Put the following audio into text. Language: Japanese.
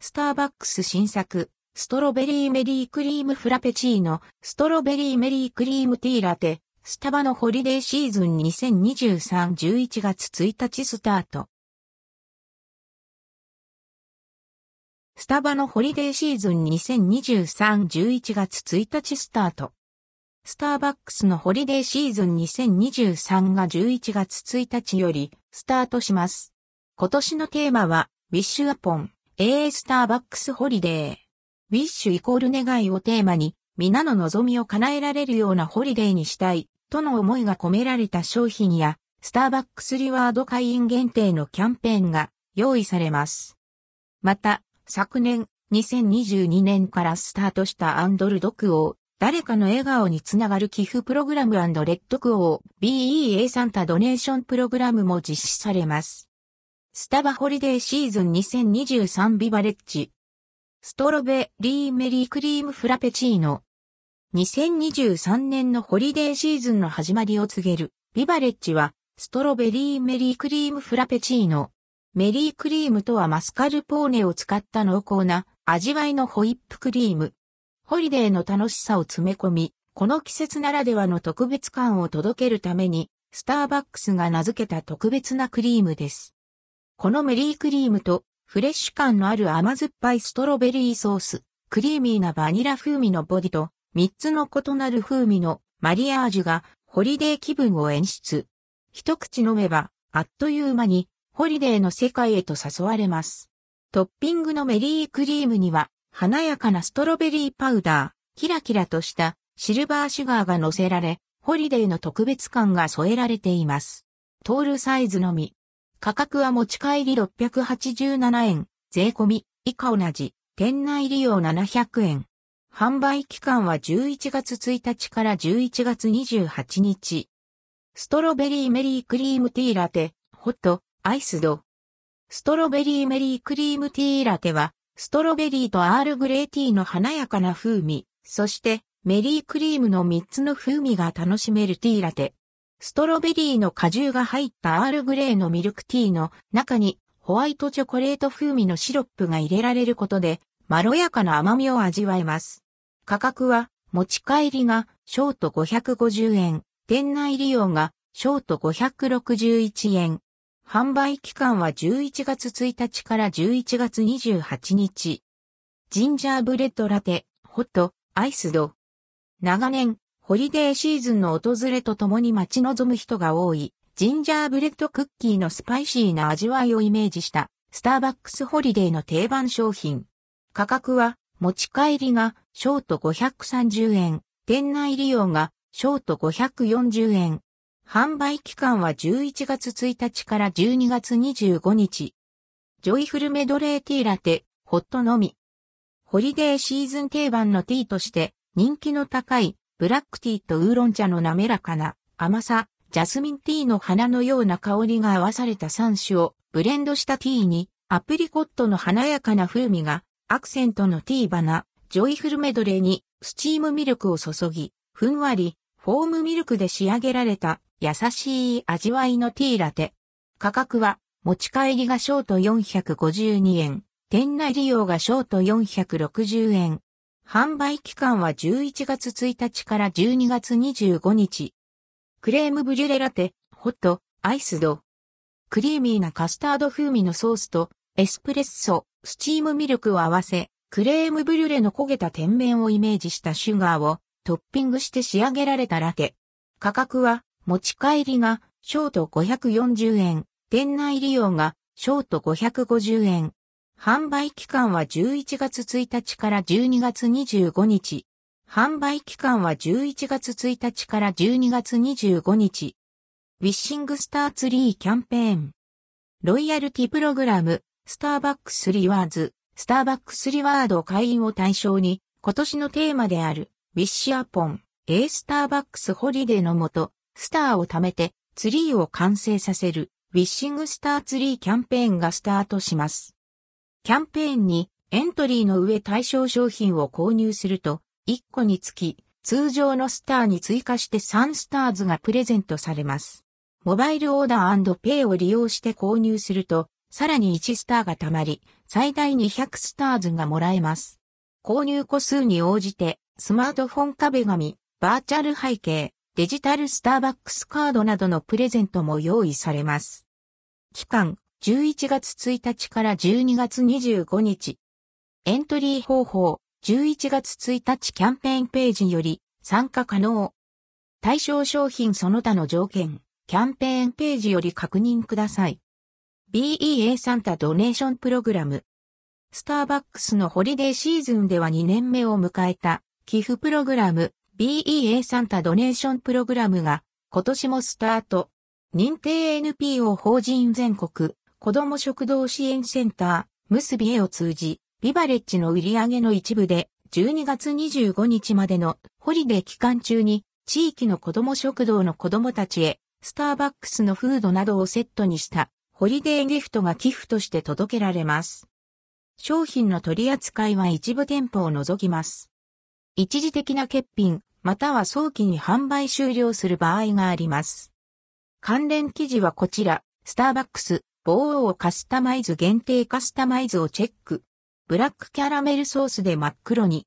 スターバックス新作、ストロベリーメリークリームフラペチーノ、ストロベリーメリークリームティーラテ、スタバのホリデーシーズン2023-11月1日スタート。スタバのホリデーシーズン2023-11月1日スタート。スターバックスのホリデーシーズン2023が11月1日よりスタートします。今年のテーマは、ウィッシュアポン、A スターバックスホリデー。ウィッシュイコール願いをテーマに、皆の望みを叶えられるようなホリデーにしたい、との思いが込められた商品や、スターバックスリワード会員限定のキャンペーンが用意されます。また、昨年、2022年からスタートしたアンドルドクオー、誰かの笑顔につながる寄付プログラムレッドクオー BEA サンタドネーションプログラムも実施されます。スタバホリデーシーズン2023ビバレッジ。ストロベリーメリークリームフラペチーノ。2023年のホリデーシーズンの始まりを告げるビバレッジはストロベリーメリークリームフラペチーノ。メリークリームとはマスカルポーネを使った濃厚な味わいのホイップクリーム。ホリデーの楽しさを詰め込み、この季節ならではの特別感を届けるために、スターバックスが名付けた特別なクリームです。このメリークリームとフレッシュ感のある甘酸っぱいストロベリーソース、クリーミーなバニラ風味のボディと3つの異なる風味のマリアージュがホリデー気分を演出。一口飲めばあっという間にホリデーの世界へと誘われます。トッピングのメリークリームには、華やかなストロベリーパウダー、キラキラとしたシルバーシュガーが乗せられ、ホリデーの特別感が添えられています。トールサイズのみ。価格は持ち帰り687円、税込み、以下同じ、店内利用700円。販売期間は11月1日から11月28日。ストロベリーメリークリームティーラテ、ホット、アイスド。ストロベリーメリークリームティーラテは、ストロベリーとアールグレーティーの華やかな風味、そしてメリークリームの3つの風味が楽しめるティーラテ。ストロベリーの果汁が入ったアールグレーのミルクティーの中にホワイトチョコレート風味のシロップが入れられることで、まろやかな甘みを味わえます。価格は、持ち帰りがショート550円、店内利用がショート561円、販売期間は11月1日から11月28日。ジンジャーブレッドラテ、ホット、 Iced。長年、ホリデーシーズンの訪れとともに待ち望む人が多い、ジンジャーブレッドクッキーのスパイシーな味わいをイメージした、スターバックスホリデーの定番商品。価格は、持ち帰りが、ショート530円、店内利用が、ショート540円、販売期間は11月1日から12月25日。ジョイフルメドレーティーラテ、ホットのみ。ホリデーシーズン定番のティーとして人気の高いブラックティーとウーロン茶の滑らかな甘さ、ジャスミンティーの花のような香りが合わされた3種をブレンドしたティーにアプリコットの華やかな風味がアクセントのティーバナ、ジョイフルメドレーにスチームミルクを注ぎ、ふんわりフォームミルクで仕上げられた優しい味わいのティーラテ。価格は持ち帰りがショート452円、店内利用がショート460円。販売期間は11月1日から12月25日。クレームブリュレラテ、ホット、アイスド。クリーミーなカスタード風味のソースとエスプレッソ、スチームミルクを合わせ、クレームブリュレの焦げた天面をイメージしたシュガーをトッピングして仕上げられたラテ。価格は持ち帰りがショート540円、店内利用がショート550円。販売期間は11月1日から12月25日。販売期間は11月1日から12月25日。ウィッシングスターツリーキャンペーン。ロイヤルティプログラム、スターバックスリワーズ、スターバックスリワード会員を対象に、今年のテーマである、ウィッシュアポン、A スターバックスホリデーのもと、スターを貯めてツリーを完成させるウィッシングスターツリーキャンペーンがスタートします。キャンペーンにエントリーの上対象商品を購入すると1個につき通常のスターに追加して3スターズがプレゼントされます。モバイルオーダーペイを利用して購入するとさらに1スターが貯まり、最大200スターズがもらえます。購入個数に応じて、スマートフォン壁紙、バーチャル背景、デジタルスターバックスカードなどのプレゼントも用意されます。期間、11月1日から12月25日。エントリー方法、11月1日キャンペーンページより参加可能。対象商品その他の条件、キャンペーンページより確認ください。BEA サンタドネーションプログラム。スターバックスのホリデーシーズンでは2年目を迎えた寄付プログラム BEA サンタドネーションプログラムが今年もスタート。認定 NPO 法人全国子ども食堂支援センター結びへを通じ、ビバレッジの売り上げの一部で12月25日までのホリデー期間中に地域の子ども食堂の子どもたちへスターバックスのフードなどをセットにしたホリデーギフトが寄付として届けられます。商品の取り扱いは一部店舗を除きます。一時的な欠品、または早期に販売終了する場合があります。関連記事はこちら、スターバックス、棒をカスタマイズ限定カスタマイズをチェック。ブラックキャラメルソースで真っ黒に。